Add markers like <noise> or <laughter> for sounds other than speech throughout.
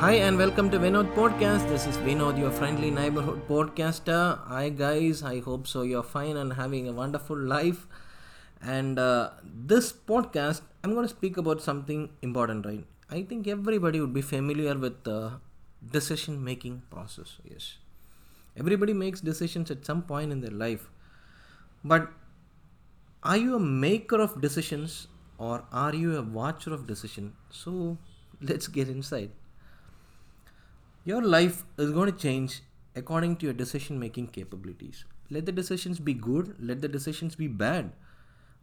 Hi and welcome to Vinod Podcast. This is Vinod, your friendly neighborhood podcaster. Hi guys, I hope so. You're fine and having a wonderful life. And uh, this podcast, I'm going to speak about something important, right? I think everybody would be familiar with the decision making process. Yes, everybody makes decisions at some point in their life, but are you a maker of decisions or are you a watcher of decision? So let's get inside. Your life is going to change according to your decision making capabilities. Let the decisions be good, let the decisions be bad.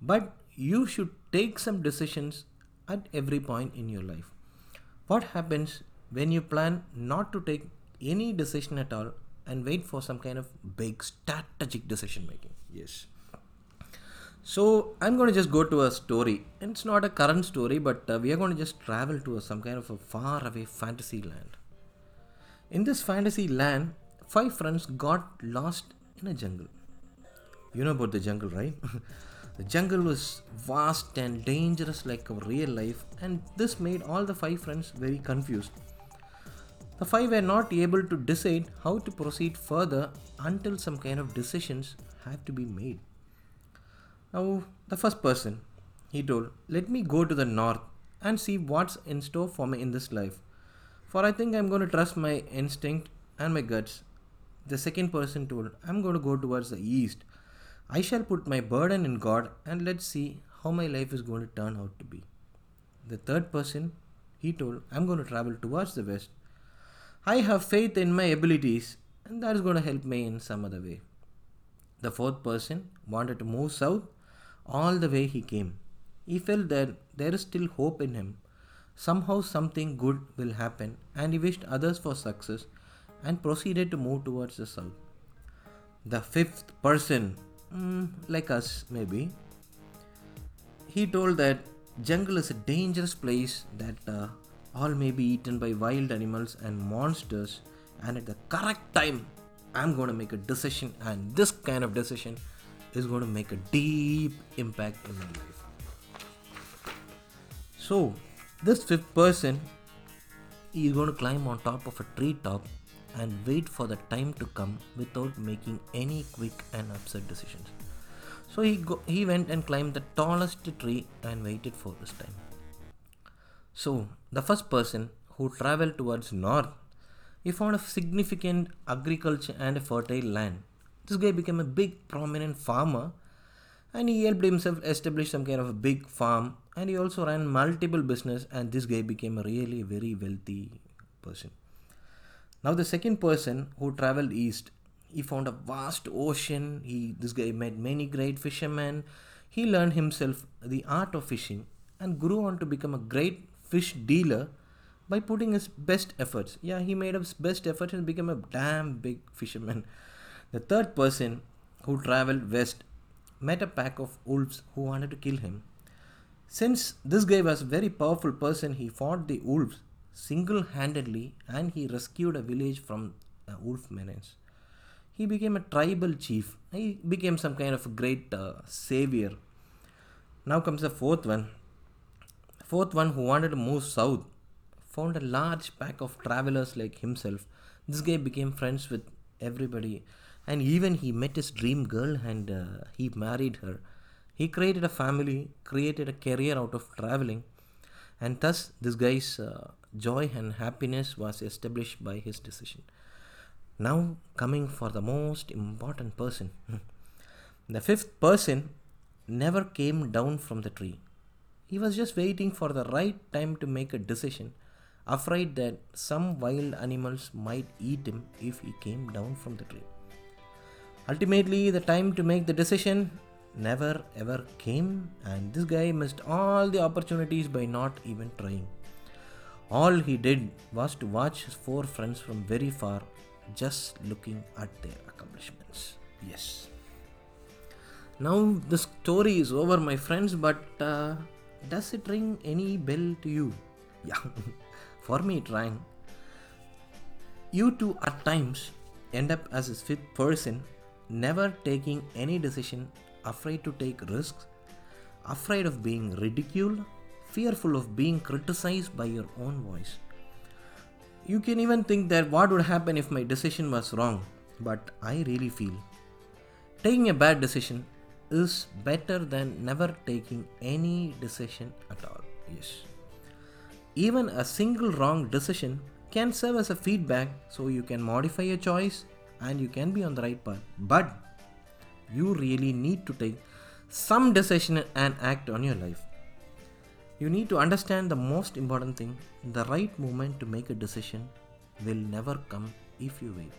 But you should take some decisions at every point in your life. What happens when you plan not to take any decision at all and wait for some kind of big strategic decision making? Yes. So I'm going to just go to a story. It's not a current story, but uh, we are going to just travel to a, some kind of a far away fantasy land. In this fantasy land, five friends got lost in a jungle. You know about the jungle, right? <laughs> the jungle was vast and dangerous like real life, and this made all the five friends very confused. The five were not able to decide how to proceed further until some kind of decisions had to be made. Now, the first person, he told, Let me go to the north and see what's in store for me in this life. For I think I'm going to trust my instinct and my guts. The second person told, I'm going to go towards the east. I shall put my burden in God and let's see how my life is going to turn out to be. The third person, he told, I'm going to travel towards the west. I have faith in my abilities and that is going to help me in some other way. The fourth person wanted to move south all the way he came. He felt that there is still hope in him. Somehow something good will happen and he wished others for success and proceeded to move towards the south. The fifth person, mm, like us maybe, he told that jungle is a dangerous place that uh, all may be eaten by wild animals and monsters and at the correct time i'm going to make a decision and this kind of decision is going to make a deep impact in my life so this fifth person is going to climb on top of a tree top and wait for the time to come without making any quick and upset decisions so he go, he went and climbed the tallest tree and waited for this time so, the first person who traveled towards north, he found a significant agriculture and a fertile land. This guy became a big prominent farmer and he helped himself establish some kind of a big farm and he also ran multiple business and this guy became a really very wealthy person. Now the second person who traveled east, he found a vast ocean. He this guy met many great fishermen. He learned himself the art of fishing and grew on to become a great fish dealer by putting his best efforts. Yeah, he made his best efforts and became a damn big fisherman. The third person who traveled west met a pack of wolves who wanted to kill him. Since this guy was a very powerful person, he fought the wolves single handedly and he rescued a village from a wolf menace. He became a tribal chief. He became some kind of great uh, savior. Now comes the fourth one fourth one, who wanted to move south, found a large pack of travelers like himself. This guy became friends with everybody, and even he met his dream girl and uh, he married her. He created a family, created a career out of traveling, and thus this guy's uh, joy and happiness was established by his decision. Now, coming for the most important person. <laughs> the fifth person never came down from the tree. He was just waiting for the right time to make a decision, afraid that some wild animals might eat him if he came down from the tree. Ultimately, the time to make the decision never ever came, and this guy missed all the opportunities by not even trying. All he did was to watch his four friends from very far, just looking at their accomplishments. Yes. Now the story is over, my friends, but uh, does it ring any bell to you? <laughs> Yeah, <laughs> for me it rang. You too at times end up as a fifth person, never taking any decision, afraid to take risks, afraid of being ridiculed, fearful of being criticized by your own voice. you can even think that what would happen if my decision was wrong. But I really feel taking a bad decision is better than never taking any decision at all. Yes. Even a single wrong decision can serve as a feedback so you can modify your choice and you can be on the right path. But you really need to take some decision and act on your life. You need to understand the most important thing the right moment to make a decision will never come if you wait.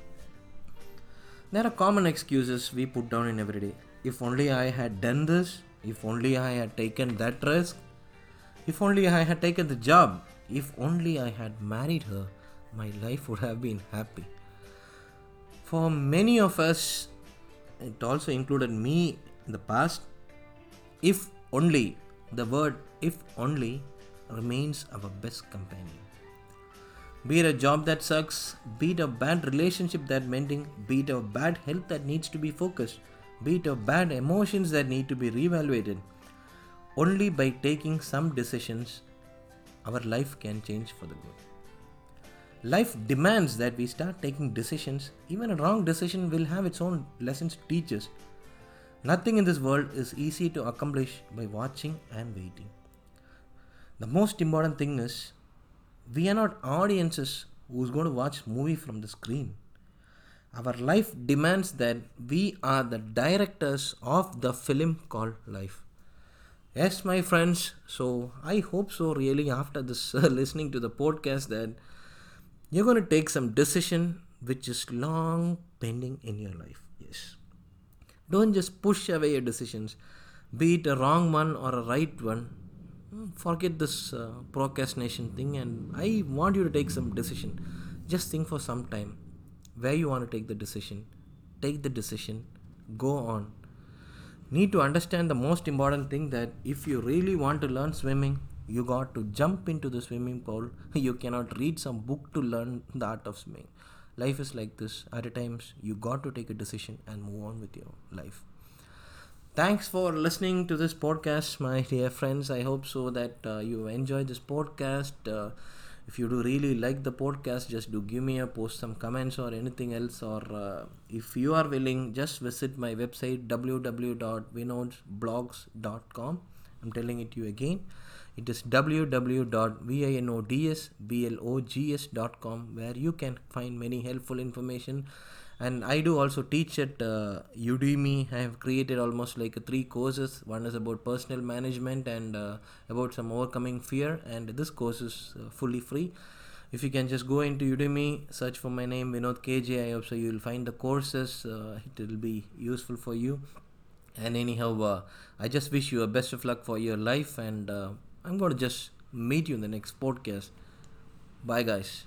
There are common excuses we put down in every day. If only I had done this, if only I had taken that risk, if only I had taken the job, if only I had married her, my life would have been happy. For many of us, it also included me in the past, if only, the word if only remains our best companion. Be it a job that sucks, be it a bad relationship that mending, be it a bad health that needs to be focused, be it a bad emotions that need to be reevaluated. Only by taking some decisions, our life can change for the good. Life demands that we start taking decisions. Even a wrong decision will have its own lessons to teach us. Nothing in this world is easy to accomplish by watching and waiting. The most important thing is we are not audiences who's going to watch movie from the screen. Our life demands that we are the directors of the film called life. Yes, my friends. So I hope so. Really, after this uh, <laughs> listening to the podcast, that you're going to take some decision which is long pending in your life. Yes. Don't just push away your decisions, be it a wrong one or a right one. Forget this uh, procrastination thing, and I want you to take some decision. Just think for some time where you want to take the decision. Take the decision. Go on. Need to understand the most important thing that if you really want to learn swimming, you got to jump into the swimming pool. <laughs> You cannot read some book to learn the art of swimming. Life is like this. At times you got to take a decision and move on with your life. Thanks for listening to this podcast my dear friends. I hope so that uh, you enjoyed this podcast. Uh, if you do really like the podcast just do give me a post some comments or anything else or uh, if you are willing just visit my website www.vinodsblogs.com i'm telling it you again it is www.vinodsblogs.com where you can find many helpful information. And i do also teach at uh, udemy. I have created almost like three courses. One is about personal management and uh, about some overcoming fear. And this course is uh, fully free. If you can just go into udemy search for my name vinod kj i hope so you will find the courses. Uh, it will be useful for you. And anyhow uh, i just wish you a best of luck for your life. And uh, I'm going to just meet you in the next podcast. Bye, guys.